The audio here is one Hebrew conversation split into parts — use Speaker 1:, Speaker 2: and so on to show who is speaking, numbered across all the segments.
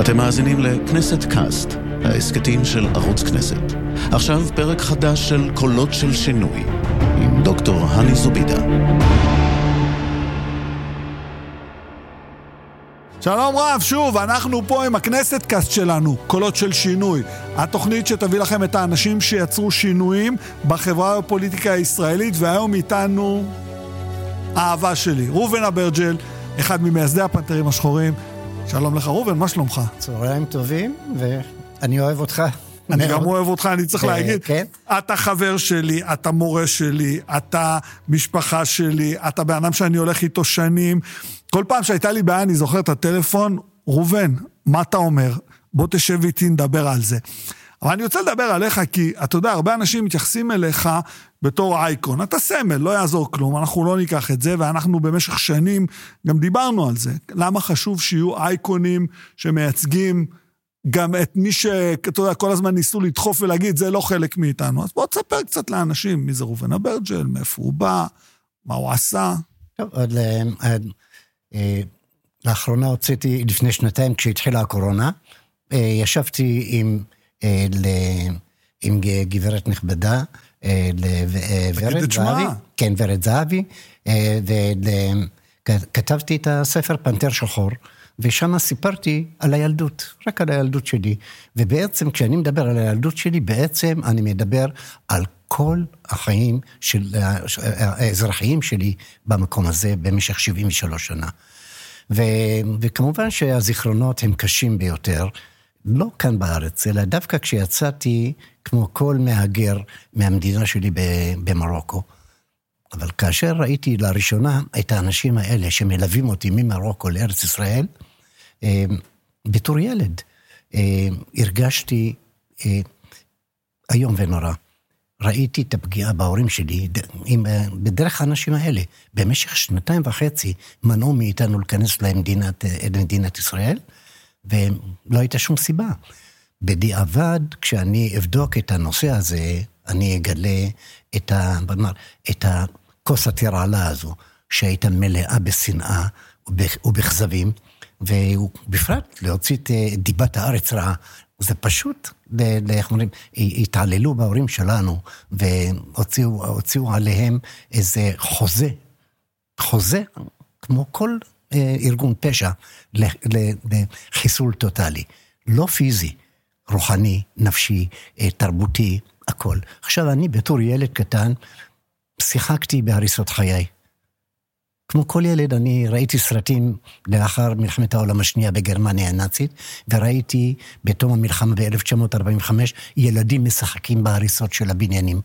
Speaker 1: אתם מאזינים לכנסת קאסט, ההסכתים של ערוץ כנסת. עכשיו פרק חדש של קולות של שינוי, עם דוקטור הני זובידה.
Speaker 2: שלום רב, שוב, אנחנו פה עם הכנסת קאסט שלנו, קולות של שינוי. התוכנית שתביא לכם את האנשים שיצרו שינויים בחברה ובפוליטיקה הישראלית, והיום איתנו האהבה שלי, ראובן אברג'ל, אחד ממייסדי הפנתרים השחורים. שלום לך ראובן, מה שלומך?
Speaker 3: צהריים טובים, ואני אוהב אותך.
Speaker 2: אני גם אוהב אותך, אני צריך
Speaker 3: אה,
Speaker 2: להגיד.
Speaker 3: כן?
Speaker 2: אתה חבר שלי, אתה מורה שלי, אתה משפחה שלי, אתה בן אדם שאני הולך איתו שנים. כל פעם שהייתה לי בעיה, אני זוכר את הטלפון, ראובן, מה אתה אומר? בוא תשב איתי, נדבר על זה. אבל אני רוצה לדבר עליך, כי אתה יודע, הרבה אנשים מתייחסים אליך בתור אייקון. אתה סמל, לא יעזור כלום, אנחנו לא ניקח את זה, ואנחנו במשך שנים גם דיברנו על זה. למה חשוב שיהיו אייקונים שמייצגים גם את מי שאתה יודע, כל הזמן ניסו לדחוף ולהגיד, זה לא חלק מאיתנו. אז בוא תספר קצת לאנשים מי זה ראובן אברג'ל, מאיפה הוא בא, מה הוא עשה.
Speaker 3: טוב, עוד, אה, עוד, אה, לאחרונה הוצאתי, לפני שנתיים, כשהתחילה הקורונה, אה, ישבתי עם, ל, עם גברת נכבדה, אה, אה, ורד. זהבי, כן, ורד זהבי, אה, וכתבתי את הספר פנתר שחור, ושם סיפרתי על הילדות, רק על הילדות שלי. ובעצם, כשאני מדבר על הילדות שלי, בעצם אני מדבר על כל החיים של האזרחיים שלי במקום הזה במשך 73 שנה. ו, וכמובן שהזיכרונות הם קשים ביותר, לא כאן בארץ, אלא דווקא כשיצאתי, כמו כל מהגר מהמדינה שלי במרוקו. אבל כאשר ראיתי לראשונה את האנשים האלה שמלווים אותי ממרוקו לארץ ישראל, אה, בתור ילד, אה, הרגשתי אה, איום ונורא. ראיתי את הפגיעה בהורים שלי בדרך האנשים האלה. במשך שנתיים וחצי מנעו מאיתנו להיכנס למדינת, למדינת ישראל, ולא הייתה שום סיבה. בדיעבד, כשאני אבדוק את הנושא הזה, אני אגלה את, ה, את הכוס התרעלה הזו, שהייתה מלאה בשנאה ובכ- ובכזבים, ובפרט להוציא את אה, דיבת הארץ רעה. זה פשוט, איך אומרים, התעללו בהורים שלנו, והוציאו הוציאו עליהם איזה חוזה, חוזה, כמו כל ארגון פשע, לחיסול טוטאלי. לא פיזי, רוחני, נפשי, אה, תרבותי, הכל. עכשיו, אני בתור ילד קטן, שיחקתי בהריסות חיי. כמו כל ילד, אני ראיתי סרטים לאחר מלחמת העולם השנייה בגרמניה הנאצית, וראיתי בתום המלחמה ב-1945 ילדים משחקים בהריסות של הבניינים.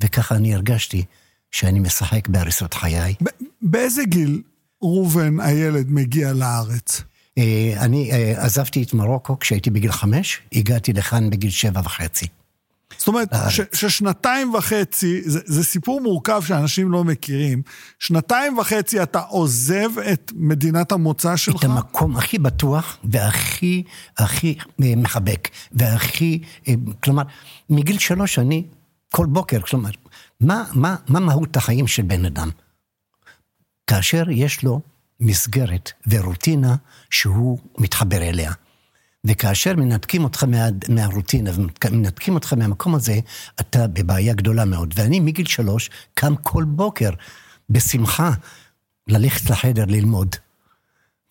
Speaker 3: וככה אני הרגשתי שאני משחק בהריסות חיי.
Speaker 2: ב- באיזה גיל ראובן הילד מגיע לארץ?
Speaker 3: אה, אני אה, עזבתי את מרוקו כשהייתי בגיל חמש, הגעתי לכאן בגיל שבע וחצי.
Speaker 2: זאת אומרת. ש, ששנתיים וחצי, זה, זה סיפור מורכב שאנשים לא מכירים. שנתיים וחצי אתה עוזב את מדינת המוצא שלך?
Speaker 3: את המקום הכי בטוח והכי הכי אה, מחבק, והכי, כלומר, מגיל שלוש אני, כל בוקר, כלומר, מה, מה, מה מהות החיים של בן אדם? כאשר יש לו מסגרת ורוטינה שהוא מתחבר אליה. וכאשר מנתקים אותך מה, מהרוטינה ומנתקים אותך מהמקום הזה, אתה בבעיה גדולה מאוד. ואני מגיל שלוש קם כל בוקר בשמחה ללכת לחדר ללמוד.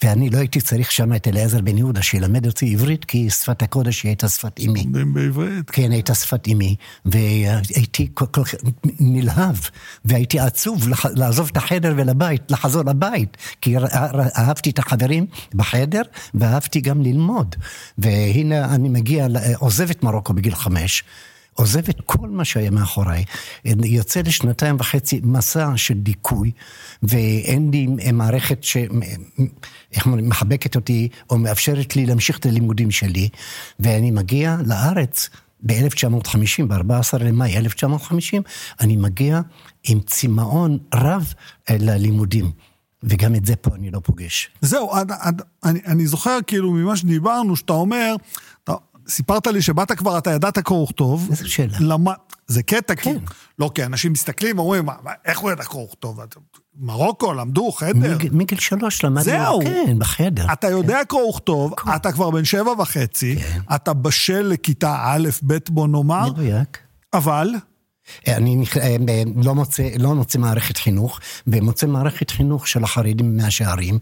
Speaker 3: ואני לא הייתי צריך שם את אליעזר בן יהודה שילמד אותי עברית, כי שפת הקודש הייתה שפת אמי.
Speaker 2: לומדים בעברית.
Speaker 3: כן, הייתה שפת אמי, והייתי כל כך נלהב, והייתי עצוב לעזוב את החדר ולבית, לחזור לבית, כי אהבתי את החברים בחדר, ואהבתי גם ללמוד. והנה אני מגיע, עוזב את מרוקו בגיל חמש. עוזב את כל מה שהיה מאחוריי, יוצא לשנתיים וחצי מסע של דיכוי, ואין לי מערכת ש... איך אומרים, מחבקת אותי, או מאפשרת לי להמשיך את הלימודים שלי, ואני מגיע לארץ ב-1950, ב-14 למאי 1950, אני מגיע עם צמאון רב אה, ללימודים. וגם את זה פה אני לא פוגש.
Speaker 2: זהו, עד, אני, אני זוכר כאילו ממה שדיברנו, שאתה אומר, אתה, סיפרת לי שבאת כבר, אתה ידעת קרוא וכתוב.
Speaker 3: איזה שאלה.
Speaker 2: למה... זה קטע, כי...
Speaker 3: כן.
Speaker 2: לא, כי אנשים מסתכלים ואומרים, "מה, מה, איך הוא ידע קרוא וכתוב? את- מרוקו, למדו, חדר.
Speaker 3: מגיל- מגיל שלוש למדנו,
Speaker 2: זהו.
Speaker 3: כן, בחדר.
Speaker 2: אתה יודע קרוא וכתוב, אתה כבר בן שבע וחצי,
Speaker 3: כן.
Speaker 2: אתה בשל לכיתה א', ב', בוא נאמר,
Speaker 3: מדויק.
Speaker 2: אבל...
Speaker 3: אני נכ- אה, אה, לא מוצא, לא מוצא מערכת חינוך, ומוצא מערכת חינוך של החרדים מהשערים,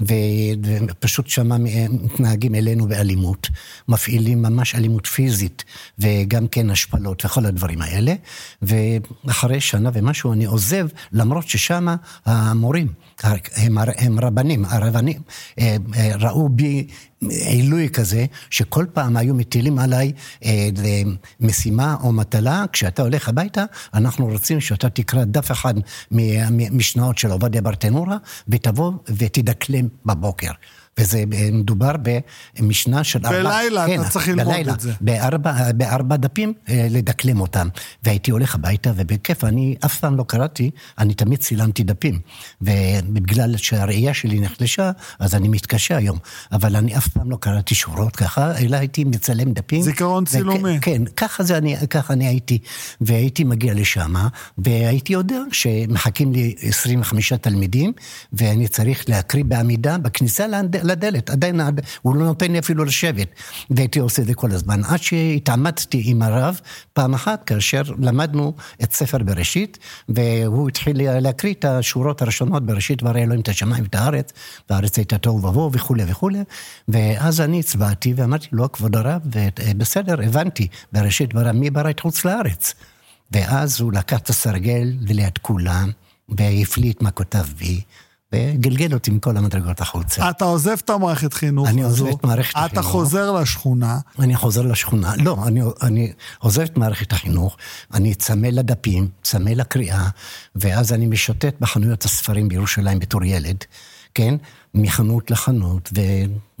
Speaker 3: ופשוט אה, מתנהגים אלינו באלימות, מפעילים ממש אלימות פיזית, וגם כן השפלות וכל הדברים האלה, ואחרי שנה ומשהו אני עוזב, למרות ששם המורים, הם, הם רבנים, הרבנים, אה, אה, ראו בי עילוי כזה, שכל פעם היו מטילים עליי אה, משימה או מטלה, כשאתה הולך הביתה, אנחנו רוצים שאתה תקרא דף אחד ממשנעות של עובדיה ברטנורה, ותבוא ותדקלם בבוקר. וזה אה, מדובר במשנה של ארבע...
Speaker 2: בלילה אתה צריך ללמוד
Speaker 3: בלילה,
Speaker 2: את זה.
Speaker 3: בארבע, בארבע דפים אה, לדקלם אותם. והייתי הולך הביתה, ובכיף, אני אף פעם לא קראתי, אני תמיד צילמתי דפים. ובגלל שהראייה שלי נחלשה, אז אני מתקשה היום. אבל אני אף פעם לא קראתי שורות ככה, אלא הייתי מצלם דפים.
Speaker 2: זיכרון צילומי.
Speaker 3: כן, ככה, זה אני, ככה אני הייתי. והייתי מגיע לשם, והייתי יודע שמחכים לי 25 תלמידים, ואני צריך להקריא בעמידה בכניסה לד- לדלת. עדיין הוא לא נותן לי אפילו לשבת. והייתי עושה את זה כל הזמן. עד שהתעמתתי עם הרב פעם אחת, כאשר למדנו את ספר בראשית, והוא התחיל להקריא את השורות הראשונות בראשית, ברא אלוהים את השמיים ואת הארץ, והארץ הייתה תוהו ובוהו וכולי וכולי. ואז אני הצבעתי ואמרתי לו, כבוד הרב, בסדר, הבנתי, בראשית ברא מי ברא את חוץ לארץ. ואז הוא לקח את הסרגל וליד כולם, והפליט מה כותב בי, וגלגל אותי מכל המדרגות החוצה.
Speaker 2: אתה עוזב את המערכת חינוך
Speaker 3: אני עוזב
Speaker 2: הזו,
Speaker 3: את מערכת
Speaker 2: אתה
Speaker 3: החינוך.
Speaker 2: חוזר לשכונה,
Speaker 3: אני חוזר לשכונה, לא, אני, אני עוזב את מערכת החינוך, אני צמא לדפים, צמא לקריאה, ואז אני משוטט בחנויות הספרים בירושלים בתור ילד, כן? מחנות לחנות,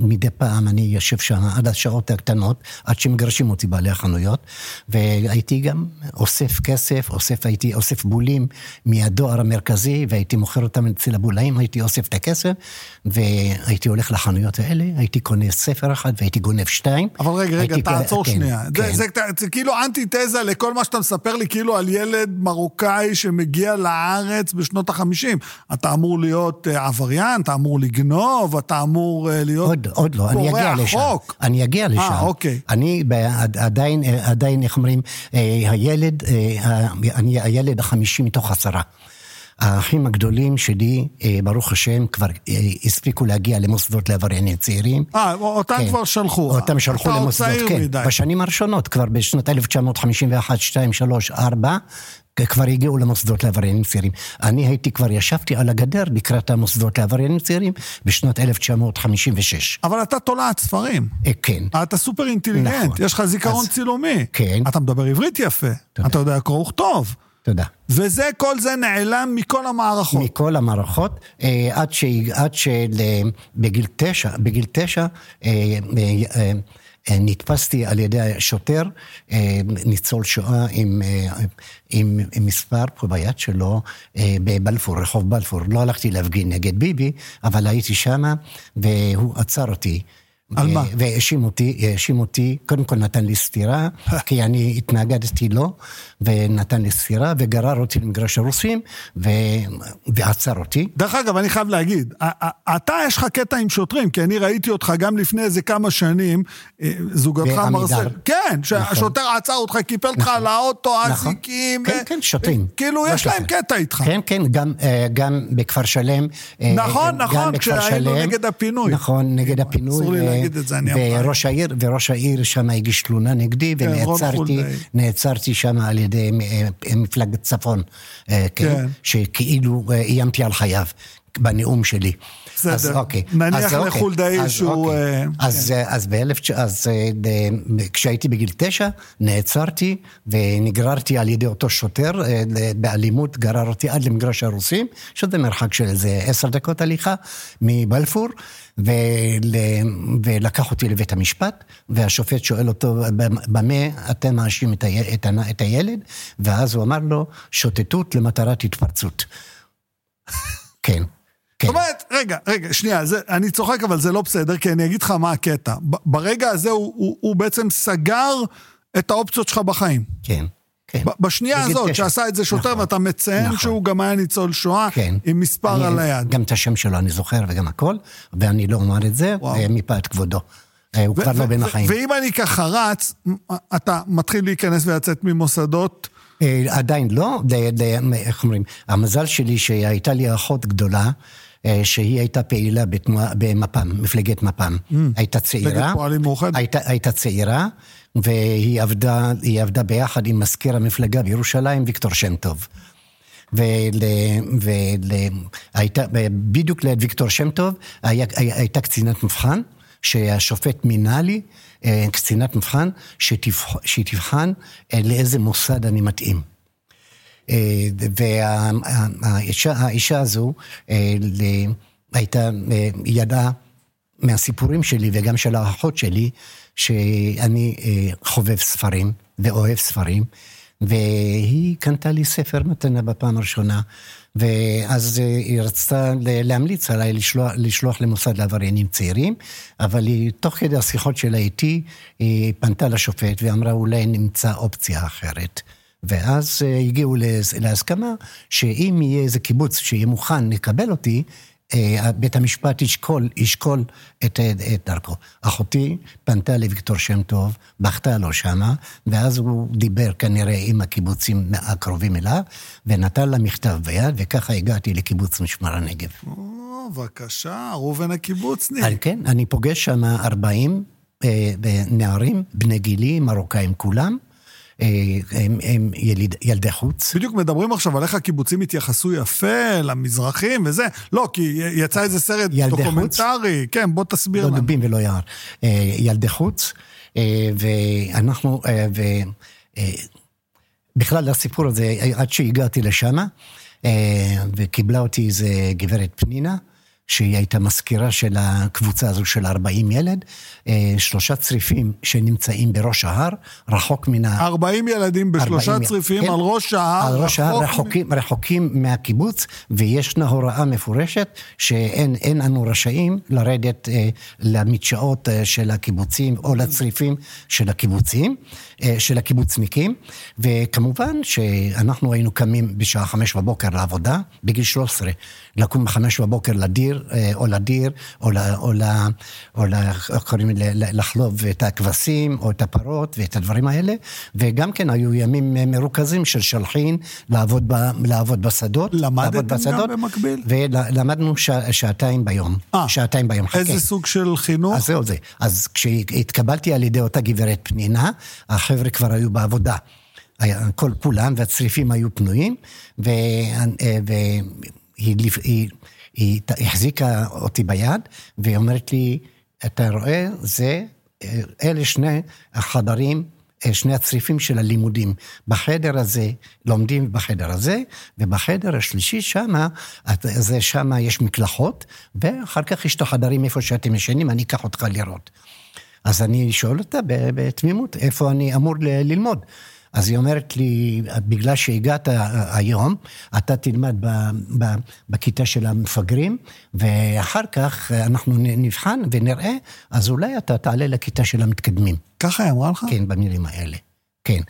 Speaker 3: ומדי פעם אני יושב שם עד השעות הקטנות, עד שמגרשים אותי בעלי החנויות, והייתי גם אוסף כסף, אוסף, הייתי אוסף בולים מהדואר המרכזי, והייתי מוכר אותם אצל הבולאים, הייתי אוסף את הכסף, והייתי הולך לחנויות האלה, הייתי קונה ספר אחד והייתי גונב שתיים.
Speaker 2: אבל רגע, רגע, תעצור
Speaker 3: כן,
Speaker 2: שנייה.
Speaker 3: כן.
Speaker 2: זה, זה, זה כאילו אנטיתזה לכל מה שאתה מספר לי, כאילו על ילד מרוקאי שמגיע לארץ בשנות החמישים. אתה אמור להיות אה, עבריין, אתה אמור לגנוב, אתה אמור אה, להיות
Speaker 3: עוד, עוד לא, אני אגיע
Speaker 2: פורע
Speaker 3: לשם.
Speaker 2: חוק.
Speaker 3: אני אגיע לשם.
Speaker 2: אה, אוקיי.
Speaker 3: אני עדיין, עדיין, איך אומרים, אה, הילד, אה, אני הילד החמישי מתוך עשרה. האחים הגדולים שלי, אה, ברוך השם, כבר אה, הספיקו להגיע למוסדות לעבריינים צעירים.
Speaker 2: אה, אותם
Speaker 3: כן.
Speaker 2: כבר שלחו.
Speaker 3: אותם שלחו למוסדות, כן.
Speaker 2: מדי.
Speaker 3: בשנים הראשונות, כבר בשנת 1951, 2, 3, 4, כבר הגיעו למוסדות לעבריינים צעירים. אני הייתי כבר, ישבתי על הגדר לקראת המוסדות לעבריינים צעירים בשנת 1956.
Speaker 2: אבל אתה תולעת ספרים.
Speaker 3: אה, כן.
Speaker 2: אתה סופר אינטליגנט,
Speaker 3: נכון.
Speaker 2: יש לך זיכרון
Speaker 3: אז-
Speaker 2: צילומי.
Speaker 3: כן.
Speaker 2: אתה מדבר עברית יפה.
Speaker 3: תודה.
Speaker 2: אתה יודע קרוא וכתוב.
Speaker 3: תודה.
Speaker 2: וזה, כל זה נעלם מכל המערכות.
Speaker 3: מכל המערכות, אה, עד, שבגיל תשע, בגיל תשע, אה, נתפסתי על ידי שוטר, אה, ניצול שואה עם, אה, עם, עם מספר פה ביד שלו, אה, בבלפור, רחוב בלפור. לא הלכתי להפגין נגד ביבי, אבל הייתי שמה, והוא עצר אותי.
Speaker 2: על מה?
Speaker 3: והאשים אותי, האשים אותי, קודם כל נתן לי סטירה, כי אני התנגדתי לו, ונתן לי סטירה, וגרר אותי למגרש הרוסים, ו... ועצר אותי.
Speaker 2: דרך אגב, אני חייב להגיד, אתה יש לך קטע עם שוטרים, כי אני ראיתי אותך גם לפני איזה כמה שנים, אה, זוגתך. מרסל, כן, שהשוטר עצר אותך, קיפל אותך על האוטו,
Speaker 3: נכון.
Speaker 2: אזיקים,
Speaker 3: כן,
Speaker 2: ו-
Speaker 3: כן, שוטרים.
Speaker 2: כאילו,
Speaker 3: לא
Speaker 2: יש להם. קטע איתך.
Speaker 3: כן, כן, גם, אה, גם בכפר שלם. אה,
Speaker 2: נכון, נכון, כשהיינו. נגד הפינוי.
Speaker 3: נכון, נגד הפינוי.
Speaker 2: להגיד את זה, אני אמרתי.
Speaker 3: וראש העיר, וראש העיר שם הגיש תלונה נגדי,
Speaker 2: כן,
Speaker 3: ונעצרתי שם על ידי אה, מפלגת צפון, אה,
Speaker 2: כן.
Speaker 3: כן, שכאילו אה, איימתי על חייו. בנאום שלי.
Speaker 2: בסדר.
Speaker 3: אז אוקיי.
Speaker 2: נניח
Speaker 3: אז, אוקיי.
Speaker 2: לחולדאי
Speaker 3: אז,
Speaker 2: שהוא,
Speaker 3: אוקיי.
Speaker 2: אה,
Speaker 3: אז, אה, אז באלף... אז אה, כשהייתי בגיל תשע, נעצרתי ונגררתי על ידי אותו שוטר, אה, באלימות גרר אותי עד למגרש הרוסים, שזה מרחק של איזה עשר דקות הליכה מבלפור, ול... ולקח אותי לבית המשפט, והשופט שואל אותו, "במ- במה אתם מאשים את, הי... את, ה... את הילד? ואז הוא אמר לו, שוטטות למטרת התפרצות. כן.
Speaker 2: זאת אומרת, רגע, רגע, שנייה, זה, אני צוחק, אבל זה לא בסדר, כי אני אגיד לך מה הקטע. ברגע הזה הוא, הוא, הוא בעצם סגר את האופציות שלך בחיים.
Speaker 3: כן, כן.
Speaker 2: בשנייה הזאת. שעשה את זה שוטר,
Speaker 3: נכון,
Speaker 2: ואתה מציין
Speaker 3: נכון.
Speaker 2: שהוא גם היה ניצול שואה,
Speaker 3: כן.
Speaker 2: עם מספר
Speaker 3: אני-
Speaker 2: על היד.
Speaker 3: גם את השם שלו אני זוכר וגם הכל, ואני לא אומר את זה,
Speaker 2: וואו.
Speaker 3: מפאת כבודו. אה, הוא כבר לא בין החיים.
Speaker 2: ואם אני ככה רץ, אתה מתחיל להיכנס ולצאת ממוסדות,
Speaker 3: אה, עדיין לא, איך אומרים, המזל שלי שהייתה לי אחות גדולה, שהיא הייתה פעילה בתנועה, במפ"ם, מפלגת מפ"ם. הייתה צעירה.
Speaker 2: Mm. מפלגת פועלים מאוחדת.
Speaker 3: הייתה, הייתה צעירה, והיא עבדה, עבדה ביחד עם מזכיר המפלגה בירושלים, ויקטור שם טוב. ול, ול, הייתה, בדיוק לוויקטור שם טוב היה, הייתה קצינת מבחן, שהשופט מינה לי, אה, קצינת מבחן, שתבח, שתבחן אה, לאיזה מוסד אני מתאים. אה, והאישה האישה הזו אה, הייתה, אה, ידעה מהסיפורים שלי וגם של האחות שלי, שאני חובב ספרים ואוהב ספרים, והיא קנתה לי ספר מתנה בפעם הראשונה, ואז היא רצתה להמליץ עליי לשלוח, לשלוח למוסד לעבריינים צעירים, אבל היא, תוך כדי השיחות שלה איתי, היא פנתה לשופט ואמרה אולי נמצא אופציה אחרת. ואז אה, הגיעו להס- להסכמה שאם יהיה איזה קיבוץ שיהיה מוכן לקבל אותי, אה, בית המשפט ישקול, ישקול את, את דרכו. אחותי פנתה לוויקטור שם טוב, בכתה לו שמה, ואז הוא דיבר כנראה עם הקיבוצים הקרובים אליו, ונתן לה מכתב ביד, וככה הגעתי לקיבוץ משמר הנגב.
Speaker 2: או, בבקשה, ראובן הקיבוצניק.
Speaker 3: על כן, אני פוגש שם 40 אה, נערים, בני גילי, מרוקאים כולם, אה, הם, הם יליד, ילדי חוץ.
Speaker 2: בדיוק מדברים עכשיו על איך הקיבוצים התייחסו יפה למזרחים וזה. לא, כי יצא איזה סרט
Speaker 3: ילדי חוץ?
Speaker 2: דוקומנטרי. כן, בוא תסביר
Speaker 3: לא. דובים ולא יער. אה, ילדי חוץ, אה, ואנחנו, אה, ו... אה, בכלל הסיפור הזה, עד שהגעתי לשם, וקיבלה אותי איזה גברת פנינה, שהיא הייתה מזכירה של הקבוצה הזו של 40 ילד, אה, שלושה צריפים שנמצאים בראש ההר, רחוק מן ה...
Speaker 2: 40 ילדים בשלושה
Speaker 3: 40,
Speaker 2: צריפים
Speaker 3: כן.
Speaker 2: על ראש ההר.
Speaker 3: על ראש ההר,
Speaker 2: מ-
Speaker 3: רחוקים, רחוקים מהקיבוץ, וישנה הוראה מפורשת שאין אין אנו רשאים לרדת אה, למדשאות אה, של הקיבוצים או לצריפים של הקיבוצים, של הקיבוצניקים, וכמובן שאנחנו היינו קמים בשעה חמש בבוקר לעבודה, בגיל 13, לקום בחמש בבוקר לדיר, אה, או לדיר, או ל... או ל... או ל... איך קוראים לחלוב את הכבשים, או את הפרות, ואת הדברים האלה, וגם כן היו ימים אה, מרוכזים של שלחין, לעבוד, ב... לעבוד בשדות.
Speaker 2: למדתם
Speaker 3: לעבוד
Speaker 2: גם
Speaker 3: בשדות,
Speaker 2: במקביל?
Speaker 3: ולמדנו שע... שעתיים ביום.
Speaker 2: אה,
Speaker 3: שעתיים ביום. חכה.
Speaker 2: איזה סוג של חינוך?
Speaker 3: אז זהו זה. אז כשהתקבלתי על ידי אותה גברת פנינה, החבר'ה כבר היו בעבודה. היה, כל כולם, והצריפים היו פנויים, והיא היא, היא, היא החזיקה אותי ביד, והיא אומרת לי, אתה רואה, זה, אלה שני החדרים, שני הצריפים של הלימודים. בחדר הזה, לומדים בחדר הזה, ובחדר השלישי שמה, זה שמה יש מקלחות, ואחר כך יש את החדרים איפה שאתם ישנים, אני אקח אותך לראות. אז אני שואל אותה בתמימות, איפה אני אמור ללמוד? אז היא אומרת לי, בגלל שהגעת היום, אתה תלמד ב, ב, בכיתה של המפגרים, ואחר כך אנחנו נ- נבחן ונראה, אז אולי אתה תעלה לכיתה של המתקדמים.
Speaker 2: ככה היא אמרה לך?
Speaker 3: כן, במילים האלה, כן.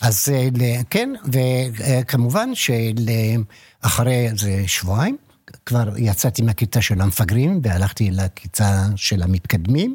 Speaker 3: אז אה, כן, וכמובן שאחרי איזה שבועיים, כבר יצאתי מהכיתה של המפגרים והלכתי לכיתה של המתקדמים.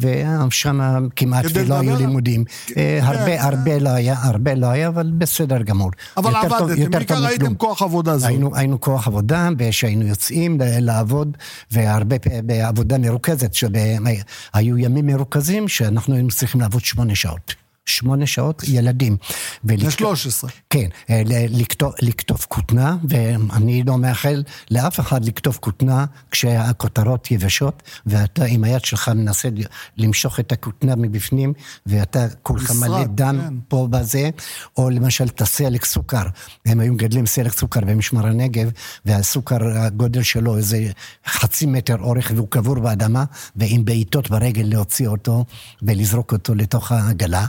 Speaker 3: ושם כמעט ולא היו לימודים. אה, הרבה, הרבה לא היה, הרבה לא היה, אבל בסדר גמור.
Speaker 2: אבל עבדתם, בעיקר הייתם. כוח עבודה זול.
Speaker 3: היינו, היינו כוח עבודה, ושהיינו יוצאים לעבוד, והרבה בעבודה מרוכזת, שהיו ימים מרוכזים שאנחנו היינו צריכים לעבוד שמונה שעות. שמונה שעות ילדים. ולכתוב-
Speaker 2: ל-13.
Speaker 3: כן, אה, ל- לכתוב, לכתוב כותנה, ואני לא מאחל לאף אחד לכתוב כותנה כשהכותרות יבשות, ואתה עם היד שלך מנסה למשוך את הכותנה מבפנים, ואתה כולך מלא דם
Speaker 2: כן.
Speaker 3: פה בזה, או למשל את הסלק סוכר. הם היו מגדלים סלק סוכר במשמר הנגב, והסוכר, הגודל שלו איזה חצי מטר אורך, והוא קבור באדמה, ועם בעיטות ברגל להוציא אותו ולזרוק אותו לתוך העגלה.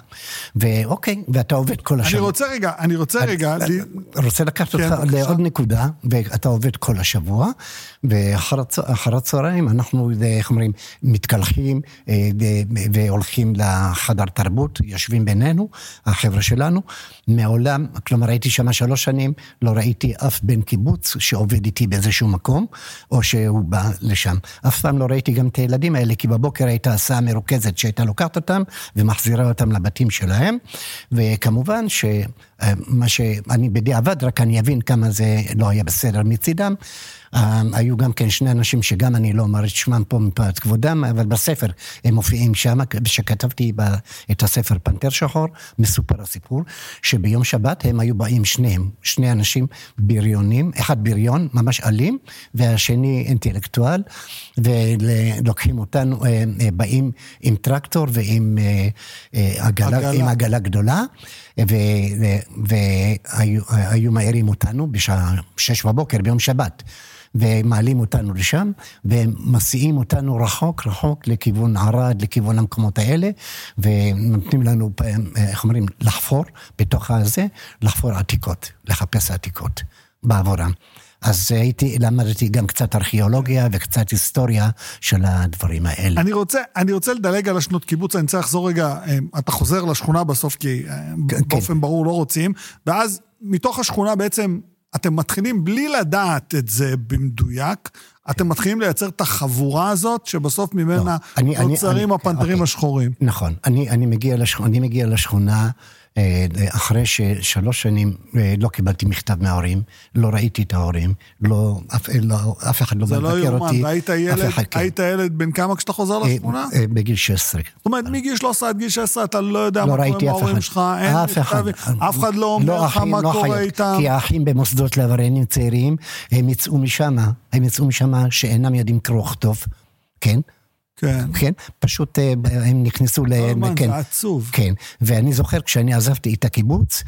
Speaker 3: ואוקיי, ואתה עובד כל השבוע.
Speaker 2: אני רוצה רגע, אני רוצה רגע... לי-
Speaker 3: רוצה לקחת
Speaker 2: כן,
Speaker 3: אותך
Speaker 2: בבקשה.
Speaker 3: לעוד נקודה, ואתה עובד כל השבוע, ואחר הצ- אחר הצהריים אנחנו, אה, איך אומרים, מתקלחים אה, והולכים לחדר תרבות, יושבים בינינו, החבר'ה שלנו. מעולם, כלומר הייתי שם שלוש שנים, לא ראיתי אף בן קיבוץ שעובד איתי באיזשהו מקום, או שהוא בא לשם. אף פעם לא ראיתי גם את הילדים האלה, כי בבוקר הייתה הסעה מרוכזת שהייתה לוקחת אותם ומחזירה אותם לבתים שלהם, וכמובן ש... מה שאני בדיעבד, רק אני אבין כמה זה לא היה בסדר מצידם. אה, היו גם כן שני אנשים שגם אני לא אומר את שמם פה מפאת כבודם, אבל בספר הם מופיעים שם, כשכתבתי את הספר פנתר שחור, מסופר הסיפור, שביום שבת הם היו באים שניהם, שני אנשים בריונים, אחד בריון, ממש אלים, והשני אינטלקטואל, ולוקחים אותנו, אה, אה, באים עם טרקטור ועם עגלה,
Speaker 2: עגלה.
Speaker 3: עם עגלה גדולה, והיו מעירים אותנו בשעה שש בבוקר ביום שבת. ומעלים אותנו לשם, ומסיעים אותנו רחוק רחוק לכיוון ערד, לכיוון המקומות האלה, ונותנים לנו, איך אומרים, לחפור בתוך הזה, לחפור עתיקות, לחפש עתיקות בעבורם. אז הייתי, למדתי גם קצת ארכיאולוגיה וקצת היסטוריה של הדברים האלה.
Speaker 2: אני רוצה, אני רוצה לדלג על השנות קיבוץ, אני רוצה לחזור רגע, אה, אתה חוזר לשכונה בסוף, כי אה,
Speaker 3: כן.
Speaker 2: באופן ברור לא רוצים, ואז מתוך השכונה בעצם, אתם מתחילים בלי לדעת את זה במדויק, אתם מתחילים לייצר את החבורה הזאת, שבסוף ממנה
Speaker 3: לא, אני-
Speaker 2: נוצרים
Speaker 3: אני-
Speaker 2: הפנתרים
Speaker 3: אוקיי.
Speaker 2: השחורים.
Speaker 3: נכון, אני, אני, מגיע לשכונה, אני מגיע לשכונה אחרי ששלוש שנים אה, לא קיבלתי מכתב מההורים, לא ראיתי את ההורים, לא, אף, לא, אף אחד לא בא
Speaker 2: זה לא יאומן,
Speaker 3: אותי.
Speaker 2: והיית ילד,
Speaker 3: כן.
Speaker 2: היית ילד בן כמה כשאתה חוזר
Speaker 3: אה,
Speaker 2: לשכונה?
Speaker 3: אה, בגיל 16.
Speaker 2: זאת אומרת, מגיל 13 עד גיל 16 אתה לא יודע
Speaker 3: לא
Speaker 2: מה קורה עם ההורים
Speaker 3: אחד.
Speaker 2: שלך, אין
Speaker 3: אף אחד.
Speaker 2: אף אחד לא אומר לך
Speaker 3: אחים,
Speaker 2: מה
Speaker 3: לא
Speaker 2: קורה. איתם.
Speaker 3: כי האחים במוסדות לעבריינים צעירים, הם יצאו משם, הם יצאו משם שאינם יודעים קרוא וכתוב, כן?
Speaker 2: כן.
Speaker 3: כן, פשוט אה, הם נכנסו ל...
Speaker 2: יאומן,
Speaker 3: כן,
Speaker 2: זה עצוב.
Speaker 3: כן, ואני זוכר כשאני עזבתי את הקיבוץ,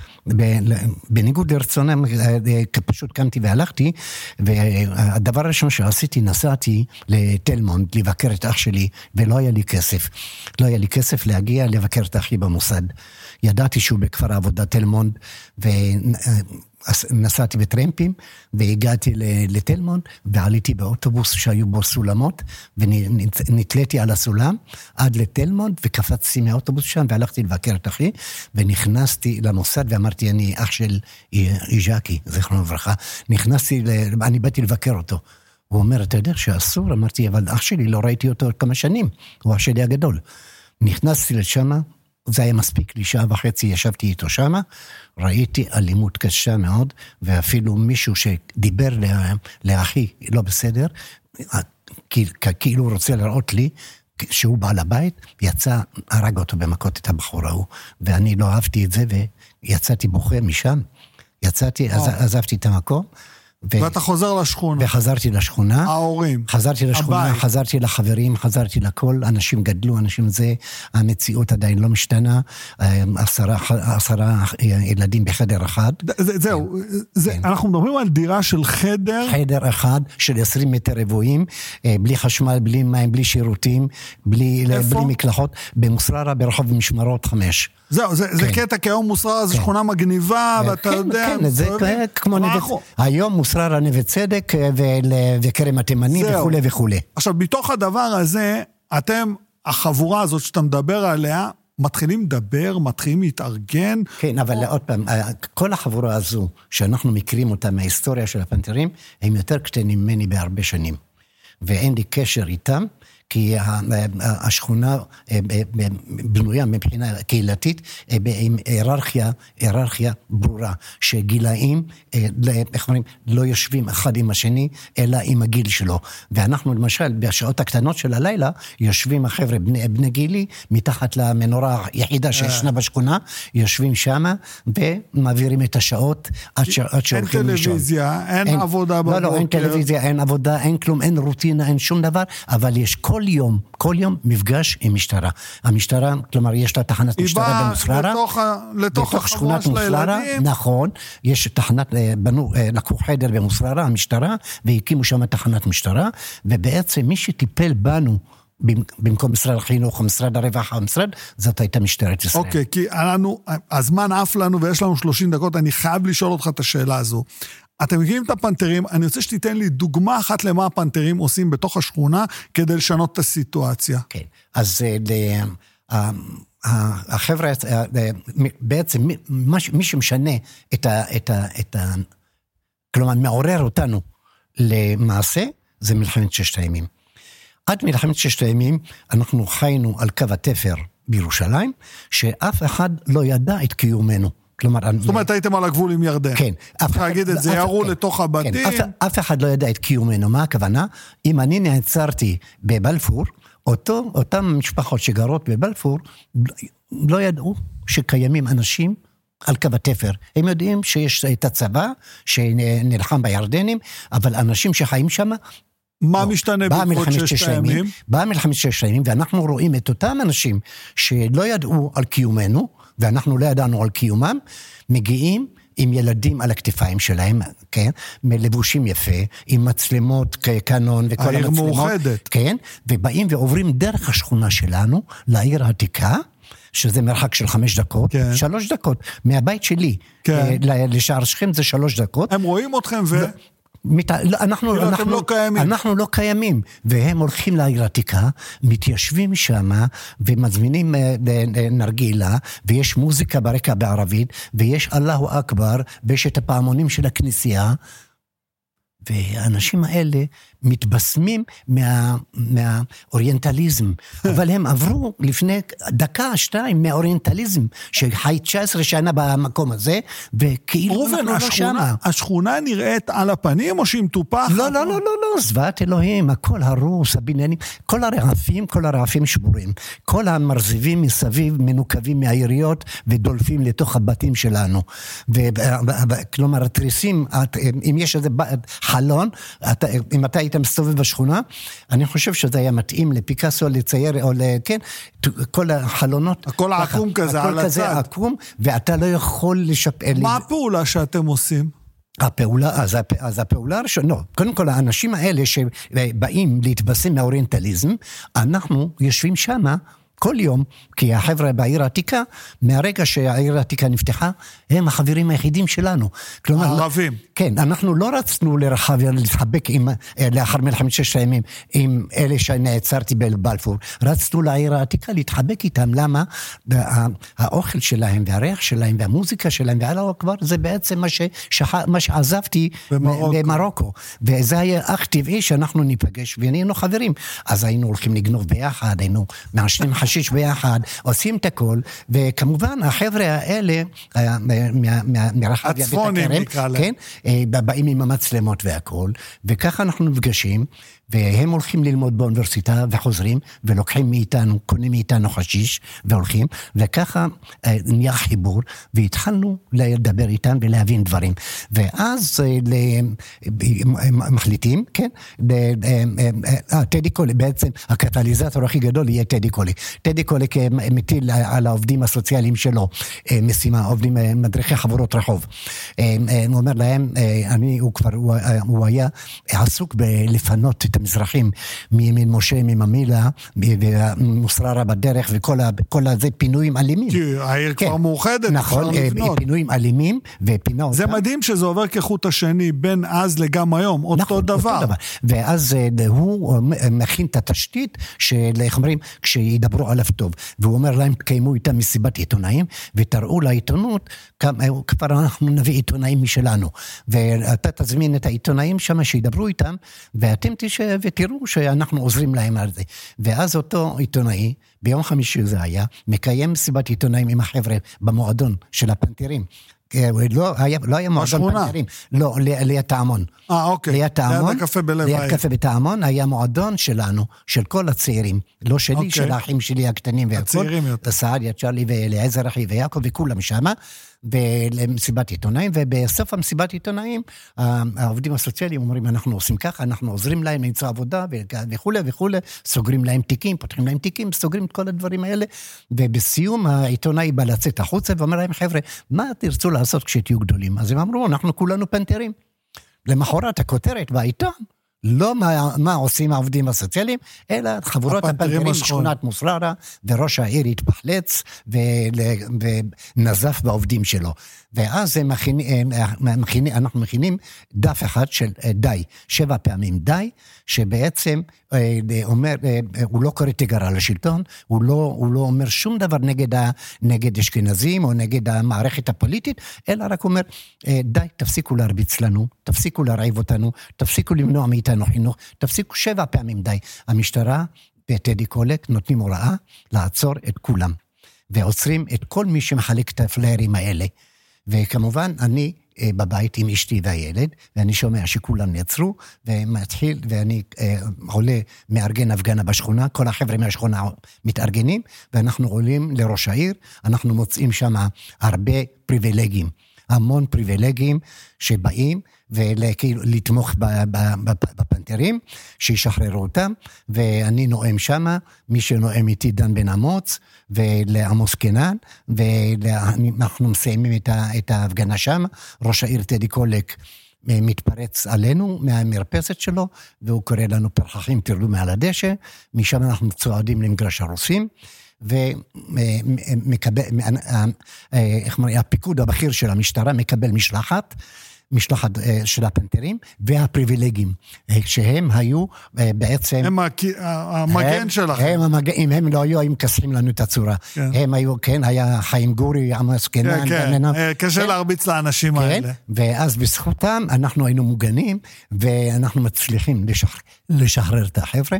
Speaker 3: בניגוד לרצונם, אה, אה, פשוט קמתי והלכתי, והדבר הראשון שעשיתי, נסעתי לתל מונד לבקר את אח שלי, ולא היה לי כסף. לא היה לי כסף להגיע לבקר את אחי במוסד. ידעתי שהוא בכפר העבודה תל מונד, ונסעתי בטרמפים, והגעתי ל- לתל מונד, ועליתי באוטובוס שהיו בו סולמות, ונתליתי על הסולם עד לתל מונד, וקפצתי מהאוטובוס שם, והלכתי לבקר את אחי, ונכנסתי למוסד, ואמרתי, אני אח של איז'קי, זיכרונו לברכה. נכנסתי, ל... אני באתי לבקר אותו. הוא אומר, אתה יודע שאסור? אמרתי, אבל אח שלי, לא ראיתי אותו כמה שנים, הוא אח שלי הגדול. נכנסתי לשם, זה היה מספיק לי, שעה וחצי ישבתי איתו שמה, ראיתי אלימות קשה מאוד, ואפילו מישהו שדיבר לה, לאחי לא בסדר, כאילו הוא רוצה להראות לי שהוא בעל הבית, יצא, הרג אותו במכות את הבחור ההוא, ואני לא אהבתי את זה, ויצאתי בוכה משם. יצאתי, עז. עזבתי את המקום. ו...
Speaker 2: ואתה חוזר לשכונה.
Speaker 3: וחזרתי לשכונה.
Speaker 2: ההורים.
Speaker 3: חזרתי לשכונה,
Speaker 2: הבית.
Speaker 3: חזרתי לחברים, חזרתי לכל, אנשים גדלו, אנשים זה, המציאות עדיין לא משתנה, אה, עשרה, עשרה ילדים בחדר אחד,
Speaker 2: זה- זהו, זה-
Speaker 3: כן.
Speaker 2: אנחנו מדברים על דירה של חדר,
Speaker 3: חדר אחד של 20 מטר רבועים, אה, בלי חשמל, בלי מים, בלי שירותים, בלי,
Speaker 2: איפה?
Speaker 3: בלי מקלחות, במוסררה ברחוב משמרות חמש.
Speaker 2: זהו, זה זה
Speaker 3: כן.
Speaker 2: קטע, כי היום מוסררה זו
Speaker 3: כן.
Speaker 2: שכונה מגניבה, ואתה
Speaker 3: כן,
Speaker 2: יודע,
Speaker 3: כן, זה. כמו נווה, היום מוסררה נווה צדק אה, וכרם התימני. וכולי וכולי.
Speaker 2: עכשיו, מתוך הדבר הזה, אתם, החבורה הזאת שאתה מדבר עליה, מתחילים לדבר, מתחילים להתארגן.
Speaker 3: כן, אבל עוד פעם, אה, כל החבורה הזו, שאנחנו מכירים אותה מההיסטוריה של הפנתרים, הם יותר קטנים ממני בהרבה שנים. ואין לי קשר איתם, כי השכונה אה, בנויה מבחינה קהילתית אה, עם היררכיה, היררכיה ברורה, שגילאים, אה, איך אומרים, לא יושבים אחד עם השני, אלא עם הגיל שלו. ואנחנו למשל, בשעות הקטנות של הלילה, יושבים החבר'ה בני, בני גילי, מתחת למנורה היחידה שישנה בשכונה, יושבים שמה ומעבירים את השעות עד, ש, עד שהולכים לישון.
Speaker 2: טלוויזיה, אין עבודה
Speaker 3: לא, לא, אין
Speaker 2: בבוקר.
Speaker 3: טלוויזיה, אין עבודה, אין כלום, אין רוטינה, אין שום דבר, אבל יש כל יום, כל יום מפגש עם משטרה. המשטרה, כלומר, יש לה תחנת משטרה במוסררה.
Speaker 2: לתוך ה- לתוך
Speaker 3: בתוך
Speaker 2: החבורה
Speaker 3: שכונת
Speaker 2: הילדים.
Speaker 3: נכון, יש תחנת, אה, בנו, אה, לקחו חדר במוסררה, המשטרה, והקימו שם תחנת משטרה, ובעצם מי שטיפל בנו במקום משרד החינוך או משרד הרווחה או משרד, זאת הייתה משטרת ישראל.
Speaker 2: אוקיי, כי לנו, הזמן עף לנו ויש לנו 30 דקות, אני חייב לשאול אותך את השאלה הזו. אתם מכירים את הפנתרים, אני רוצה שתיתן לי דוגמה אחת למה הפנתרים עושים בתוך השכונה כדי לשנות את הסיטואציה.
Speaker 3: כן, אז אה, החבר'ה, אה, בעצם מי שמשנה את ה... את ה, את ה כלומר, מעורר אותנו למעשה, זה מלחמת ששת הימים. עד מלחמת ששת הימים אנחנו חיינו על קו התפר בירושלים, שאף אחד לא ידע את קיומנו.
Speaker 2: כלומר... זאת אומרת, הייתם על הגבול עם ירדן.
Speaker 3: כן.
Speaker 2: צריך להגיד את זה, ירו לתוך הבתים. כן,
Speaker 3: אף, אף אחד לא ידע את קיומנו, מה הכוונה? אם אני נעצרתי בבלפור, אותן משפחות שגרות בבלפור לא ידעו שקיימים אנשים על קו התפר. הם יודעים שיש את הצבא שנלחם בירדנים, אבל אנשים שחיים שם...
Speaker 2: מה לא. משתנה בעקבות ששת הימים?
Speaker 3: באה מלחמת ששת הימים, ואנחנו רואים את אותם אנשים שלא ידעו על קיומנו, ואנחנו לא ידענו על קיומם, מגיעים עם ילדים על הכתפיים שלהם, כן? לבושים יפה, עם מצלמות קנון וכל העיר
Speaker 2: המצלמות. העיר מאוחדת.
Speaker 3: כן? ובאים ועוברים דרך השכונה שלנו לעיר העתיקה. שזה מרחק של חמש דקות, כן. שלוש דקות, מהבית שלי כן. לשער שכם זה שלוש דקות.
Speaker 2: הם רואים אתכם ו...
Speaker 3: מת... לא, אנחנו,
Speaker 2: כאילו אנחנו, לא קיימים.
Speaker 3: אנחנו לא קיימים, והם הולכים לעיר עתיקה, מתיישבים שם ומזמינים אה, אה, נרגילה, ויש מוזיקה ברקע בערבית, ויש אללהו אכבר, ויש את הפעמונים של הכנסייה, והאנשים האלה מתבשמים מה, מהאוריינטליזם, אבל הם עברו לפני דקה, שתיים, מהאוריינטליזם, שחי 19 שנה במקום הזה, וכאילו אנחנו לא שמה.
Speaker 2: השכונה נראית על הפנים או שהיא מטופחת?
Speaker 3: לא, לא, לא, לא, לא, זוועת אלוהים, הכל הרוס, הבניינים, כל הרעפים, כל הרעפים שבורים. כל המרזיבים מסביב מנוקבים מהעיריות ודולפים לתוך הבתים שלנו. כלומר, התריסים, אם יש איזה חלון, אם אתה היית מסתובב בשכונה, אני חושב שזה היה מתאים לפיקאסו לצייר, או ל... כן, כל החלונות.
Speaker 2: הכל עקום כזה, על הצד.
Speaker 3: הכל כזה עקום, ואתה לא יכול לשפר...
Speaker 2: מה הפעולה שאתם עושים?
Speaker 3: הפעולה, אז, הפ, אז הפעולה הראשונה, לא, קודם כל האנשים האלה שבאים להתבשם מהאוריינטליזם, אנחנו יושבים שמה כל יום, כי החבר'ה בעיר העתיקה, מהרגע שהעיר העתיקה נפתחה, הם החברים היחידים שלנו.
Speaker 2: כלומר, הערבים.
Speaker 3: כן, אנחנו לא רצנו לרחב, להתחבק עם, אה, לאחר מלחמת ששת הימים, עם אלה שנעצרתי בבלפור. רצנו לעיר העתיקה להתחבק איתם, למה? האוכל שלהם והריח שלהם והמוזיקה שלהם והלאה כבר, זה בעצם מה, ששח... מה שעזבתי במרוקו. במרוקו. וזה היה אך טבעי שאנחנו ניפגש ונהיינו חברים. אז היינו הולכים לגנוב ביחד, היינו מעשנים חש... חשיש ביחד, עושים את הכל, וכמובן החבר'ה האלה, אה,
Speaker 2: מרחביה בית הכרם,
Speaker 3: כן, אה, באים עם המצלמות והכל, וככה אנחנו נפגשים. והם הולכים ללמוד באוניברסיטה וחוזרים, ולוקחים מאיתנו, קונים מאיתנו חשיש, והולכים, וככה אה, נהיה חיבור, והתחלנו לדבר איתם ולהבין דברים. ואז אה, מחליטים, כן, אה, טדי קולי, בעצם הקטליזטור הכי גדול יהיה טדי קולי. טדי קולי מטיל על העובדים הסוציאליים שלו משימה, עובדים, מדריכי חברות רחוב. הוא אומר להם, אני, הוא כבר, הוא היה עסוק בלפנות את המזרחים מימין משה, מממילה, ומוסררה בדרך, וכל הזה פינויים אלימים.
Speaker 2: כי העיר כן. כבר מאוחדת,
Speaker 3: נכון, אפשר אה, לבנות. פינויים אלימים, ופינה אותם.
Speaker 2: זה מדהים שזה עובר כחוט השני בין אז לגם היום, אותו נכון, דבר. אותו דבר.
Speaker 3: ואז אה, הוא מכין את התשתית, של, איך אומרים, כשידברו עליו טוב. והוא אומר להם, תקיימו איתם מסיבת עיתונאים, ותראו לעיתונות, כבר אנחנו נביא עיתונאים משלנו. ואתה תזמין את העיתונאים שם שידברו איתם, ואתם תשאר... ותראו שאנחנו עוזרים להם על זה. ואז אותו עיתונאי, ביום חמישי זה היה, מקיים מסיבת עיתונאים עם החבר'ה במועדון של הפנתרים. אה, לא היה, לא היה מועדון פנתרים, לא, ליד טעמון.
Speaker 2: אה, אוקיי.
Speaker 3: ליד טעמון.
Speaker 2: ליד הקפה בלב
Speaker 3: ליד קפה בטעמון היה מועדון שלנו, של כל הצעירים. לא שלי, אוקיי. של האחים שלי הקטנים והכל.
Speaker 2: הצעירים יותר.
Speaker 3: סעדיה, צ'רלי ואליעזר אחי ויעקב וכולם שמה. ולמסיבת עיתונאים, ובסוף המסיבת עיתונאים, העובדים הסוציאליים אומרים, אנחנו עושים ככה, אנחנו עוזרים להם למצוא עבודה וכולי וכולי, סוגרים להם תיקים, פותחים להם תיקים, סוגרים את כל הדברים האלה, ובסיום העיתונאי בא לצאת החוצה ואומר להם, חבר'ה, מה תרצו לעשות כשתהיו גדולים? אז הם אמרו, אנחנו כולנו פנתרים. למחרת הכותרת בעיתון, לא מה, מה עושים העובדים הסוציאליים, אלא חבורות הפנתרים בשכונת מוסררה, וראש העיר התפחלץ ונזף בעובדים שלו. ואז הם מכינים, אנחנו מכינים דף אחד של אה, די, שבע פעמים די, שבעצם אה, אומר, אה, הוא לא קורא תיגר על השלטון, הוא לא, הוא לא אומר שום דבר נגד, ה, נגד אשכנזים או נגד המערכת הפוליטית, אלא רק אומר, די, תפסיקו להרביץ לנו, תפסיקו להרעיב אותנו, תפסיקו למנוע מאיתנו חינוך, תפסיקו שבע פעמים די. המשטרה וטדי קולק נותנים הוראה לעצור את כולם, ועוצרים את כל מי שמחלק את הפליירים האלה. וכמובן, אני אה, בבית עם אשתי והילד, ואני שומע שכולם נעצרו, ומתחיל, ואני אה, עולה, מארגן הפגנה בשכונה, כל החבר'ה מהשכונה מתארגנים, ואנחנו עולים לראש העיר, אנחנו מוצאים שם הרבה פריבילגים. המון פריבילגים שבאים וכאילו לתמוך בפנתרים, שישחררו אותם, ואני נואם שמה, מי שנואם איתי דן בן אמוץ, ולעמוס קנן, ואנחנו מסיימים את ההפגנה שם, ראש העיר טדי קולק אה, מתפרץ עלינו מהמרפסת שלו, והוא קורא לנו פרחחים, תרדו מעל הדשא, משם אנחנו צועדים למגרש הרוסים. ומקבל, אה, אה, איך אומרים, הפיקוד הבכיר של המשטרה מקבל משלחת משלחת אה, של הפנתרים, והפריבילגים, אה, שהם היו אה, בעצם...
Speaker 2: הם המגן שלכם.
Speaker 3: הם המגן, אם הם לא היו, היו מכסחים לנו את הצורה. כן. הם היו, כן, היה חיים גורי, עמוס קנן.
Speaker 2: כן, כן, קשה כן. להרביץ לאנשים כן, האלה.
Speaker 3: ואז בזכותם אנחנו היינו מוגנים, ואנחנו מצליחים לשחרר, לשחרר את החבר'ה,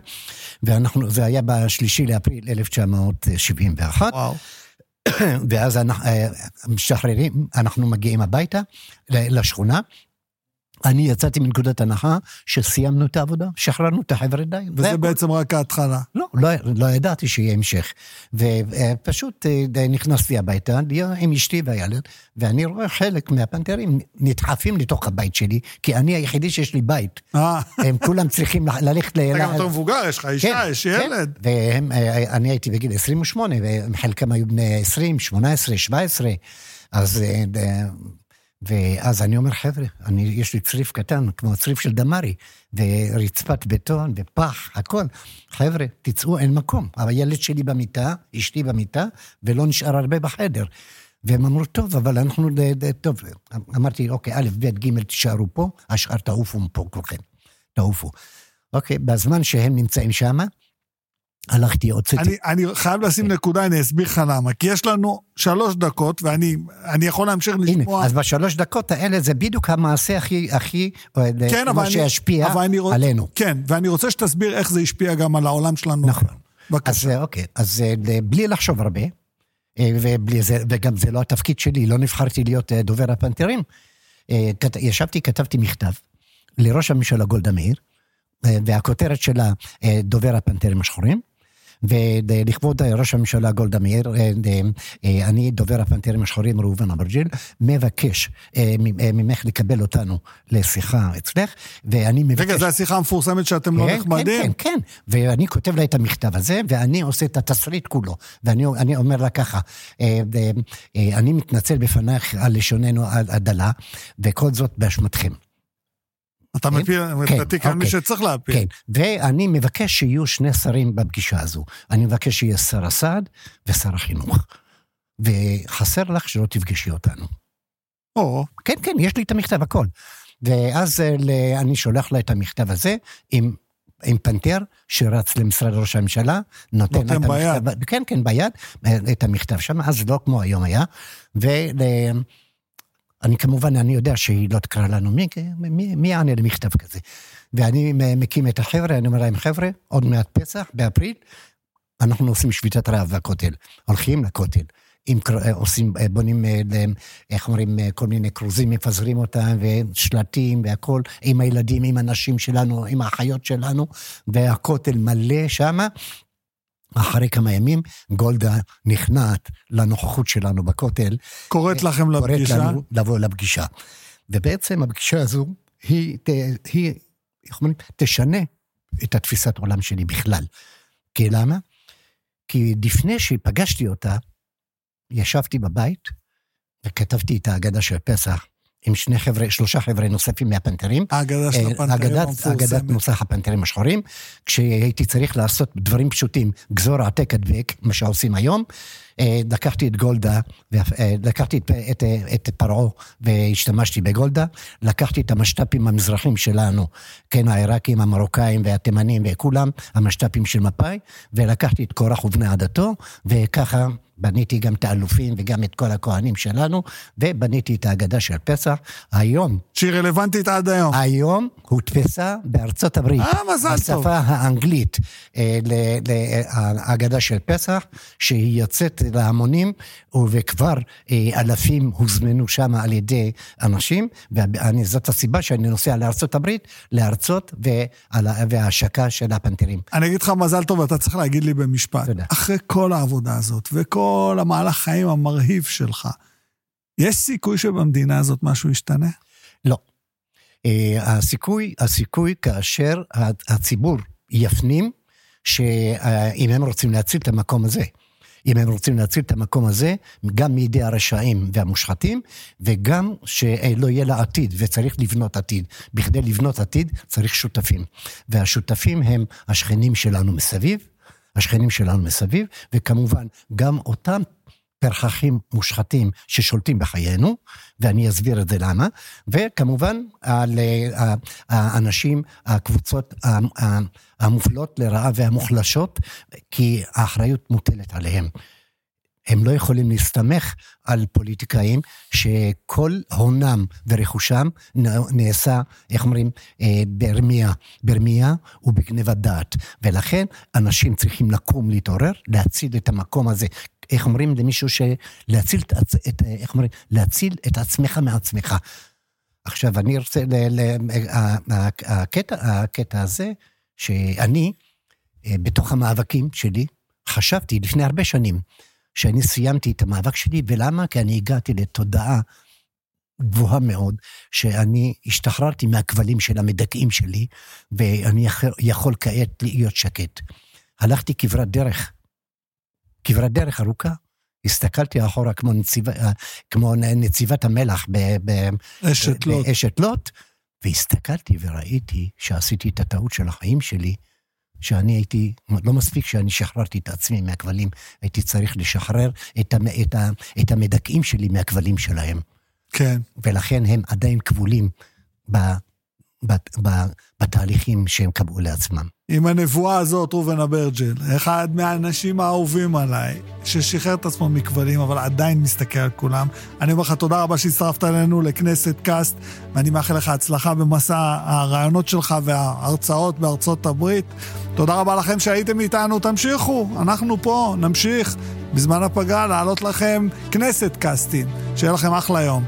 Speaker 3: ואנחנו, זה היה בשלישי לאפריל 1971. וואו. ואז אנחנו אה, משחררים, אנחנו מגיעים הביתה, לשכונה. אני יצאתי מנקודת הנחה שסיימנו את העבודה, שחררנו את החבר'ה די.
Speaker 2: וזה בעצם רק ההתחלה.
Speaker 3: לא, לא, לא ידעתי שיהיה המשך. ופשוט אה, נכנסתי הביתה עם אשתי והילד, ואני רואה חלק מהפנתרים נדחפים לתוך הבית שלי, כי אני היחידי שיש לי בית. אה. הם כולם צריכים ללכת ל...
Speaker 2: אתה גם יותר מבוגר, יש לך אישה, כן, יש כן. ילד.
Speaker 3: ואני הייתי בגיל 28, וחלקם היו בני 20, 18, 17. אז ואז אני אומר, חבר'ה, אני, יש לי צריף קטן, כמו צריף של דמארי, ורצפת בטון ופח, הכל. חבר'ה, תצאו, אין מקום. הילד שלי במיטה, אשתי במיטה, ולא נשאר הרבה בחדר. והם אמרו, טוב, אבל אנחנו, טוב, אמרתי, אוקיי, א', ב', ג', תישארו פה, השאר תעופו מפה כולכם, תעופו. אוקיי, בזמן שהם נמצאים שם, הלכתי, הוצאתי.
Speaker 2: אני, אני חייב לשים כן. נקודה, אני אסביר לך למה. כי יש לנו שלוש דקות, ואני יכול להמשיך לשמוע...
Speaker 3: הנה, אז בשלוש דקות האלה זה בדיוק המעשה הכי, הכי, אה, כן, כמו שישפיע רוצ... עלינו.
Speaker 2: כן, ואני רוצה שתסביר איך זה השפיע גם על העולם שלנו.
Speaker 3: נכון. בבקשה. אז אוקיי, אז אה, בלי לחשוב הרבה, אה, ובלי זה, וגם זה לא התפקיד שלי, לא נבחרתי להיות דובר הפנתרים. ישבתי, כתבתי מכתב לראש הממשלה גולדה מאיר, והכותרת שלה דובר הפנתרים השחורים. ולכבוד ראש הממשלה גולדה מאיר, אה, אה, אני, דובר הפנתרים השחורים ראובן אברג'יל, מבקש אה, ממך לקבל אותנו לשיחה אצלך, ואני מבקש...
Speaker 2: רגע, זו השיחה המפורסמת שאתם לא כן, נחמדים?
Speaker 3: כן, כן, כן, ואני כותב לה את המכתב הזה, ואני עושה את התסריט כולו, ואני אומר לה ככה, אני מתנצל בפנייך על לשוננו הדלה, וכל זאת באשמתכם.
Speaker 2: אתה כן? מפיל את כן, על מי אוקיי. שצריך להפיל.
Speaker 3: כן, ואני מבקש שיהיו שני שרים בפגישה הזו. אני מבקש שיהיה שר הסעד ושר החינוך. וחסר לך שלא תפגשי אותנו.
Speaker 2: או.
Speaker 3: כן, כן, יש לי את המכתב, הכל. ואז אה, אני שולח לה את המכתב הזה עם, עם פנתר שרץ למשרד ראש הממשלה, נותן,
Speaker 2: נותן ביד.
Speaker 3: המכתב, כן, כן, ביד, את המכתב שם, אז לא כמו היום היה. ול... אני כמובן, אני יודע שהיא לא תקרא לנו, מי, מי, מי יענה למכתב כזה? ואני מקים את החבר'ה, אני אומר להם, חבר'ה, עוד מעט פסח, באפריל, אנחנו עושים שביתת רעב בכותל. הולכים לכותל. אם עושים, בונים, איך אומרים, כל מיני כרוזים, מפזרים אותם, ושלטים והכול, עם הילדים, עם הנשים שלנו, עם האחיות שלנו, והכותל מלא שמה. אחרי כמה ימים, גולדה נכנעת לנוכחות שלנו בכותל.
Speaker 2: קוראת לכם לפגישה? קוראת לנו
Speaker 3: לבוא לפגישה. ובעצם הפגישה הזו, היא, היא איך אומרים, תשנה את התפיסת עולם שלי בכלל. כי למה? כי לפני שפגשתי אותה, ישבתי בבית וכתבתי את ההגדה של פסח עם שני חבר'ה, שלושה חבר'ה נוספים מהפנתרים.
Speaker 2: האגדה של
Speaker 3: אה,
Speaker 2: הפנתרים
Speaker 3: אגדת- אגדת
Speaker 2: המפורסמת.
Speaker 3: נוסח הפנתרים השחורים, כשהייתי צריך לעשות דברים פשוטים, גזור העתק הדבק, מה שעושים היום. אה, לקחתי את גולדה, והפ- אה, לקחתי את, את, את פרעה והשתמשתי בגולדה, לקחתי את המשת"פים המזרחים שלנו, כן, העיראקים, המרוקאים והתימנים וכולם, המשת"פים של מפא"י, ולקחתי את קורח ובני עדתו, וככה בניתי גם את האלופים וגם את כל הכהנים שלנו, ובניתי את ההגדה של פסח. היום
Speaker 2: שהיא רלוונטית עד היום.
Speaker 3: היום הודפסה בארצות הברית.
Speaker 2: אה, מזל טוב.
Speaker 3: בשפה האנגלית, אה, להגדה של פסח, שהיא יוצאת להמונים, וכבר אה, אלפים הוזמנו שם על ידי אנשים, וזאת הסיבה שאני נוסע לארצות להרצות ועל ה- וההשקה של הפנתרים.
Speaker 2: אני אגיד לך מזל טוב, אתה צריך להגיד לי במשפט.
Speaker 3: תודה.
Speaker 2: אחרי כל העבודה הזאת וכל המהלך חיים המרהיב שלך, יש סיכוי שבמדינה הזאת משהו ישתנה?
Speaker 3: לא. אה, הסיכוי, הסיכוי כאשר הציבור יפנים, שאם הם רוצים להציל את המקום הזה, אם הם רוצים להציל את המקום הזה, גם מידי הרשעים והמושחתים, וגם שלא יהיה לה עתיד, וצריך לבנות עתיד. בכדי לבנות עתיד צריך שותפים. והשותפים הם השכנים שלנו מסביב, השכנים שלנו מסביב, וכמובן גם אותם פרחחים מושחתים ששולטים בחיינו, ואני אסביר את זה למה, וכמובן על אה, האנשים, הקבוצות המופלות לרעה והמוחלשות, כי האחריות מוטלת עליהם. הם לא יכולים להסתמך על פוליטיקאים שכל הונם ורכושם נעשה, איך אומרים, אה, ברמייה, ברמייה ובגנבת דעת. ולכן אנשים צריכים לקום, להתעורר, להציל את המקום הזה. איך אומרים למישהו ש... להציל את, את, אה, איך אומרים? להציל את עצמך מעצמך. עכשיו, אני רוצה, ל, ל, ה- ה- הקטע, הקטע הזה, שאני, אה, בתוך המאבקים שלי, חשבתי לפני הרבה שנים, שאני סיימתי את המאבק שלי, ולמה? כי אני הגעתי לתודעה גבוהה מאוד, שאני השתחררתי מהכבלים של המדכאים שלי, ואני יכול- כעת להיות שקט. הלכתי כברת דרך, כברת דרך ארוכה. הסתכלתי אחורה כמו, נציב, כמו נציבת המלח. באשת לוט, והסתכלתי וראיתי שעשיתי את הטעות של החיים שלי, שאני הייתי, לא מספיק שאני שחררתי את עצמי מהכבלים, הייתי צריך לשחרר את, המ, את, ה, את המדכאים שלי מהכבלים שלהם.
Speaker 2: כן.
Speaker 3: ולכן הם עדיין כבולים ב, ב, ב, בתהליכים שהם קבעו לעצמם.
Speaker 2: עם הנבואה הזאת, ראובן אברג'ל, אחד מהאנשים האהובים עליי, ששחרר את עצמו מכבלים, אבל עדיין מסתכל על כולם. אני אומר לך תודה רבה שהצטרפת אלינו לכנסת קאסט, ואני מאחל לך הצלחה במסע הרעיונות שלך וההרצאות בארצות הברית. תודה רבה לכם שהייתם איתנו, תמשיכו, אנחנו פה, נמשיך בזמן הפגרה להעלות לכם כנסת קאסטים. שיהיה לכם אחלה יום.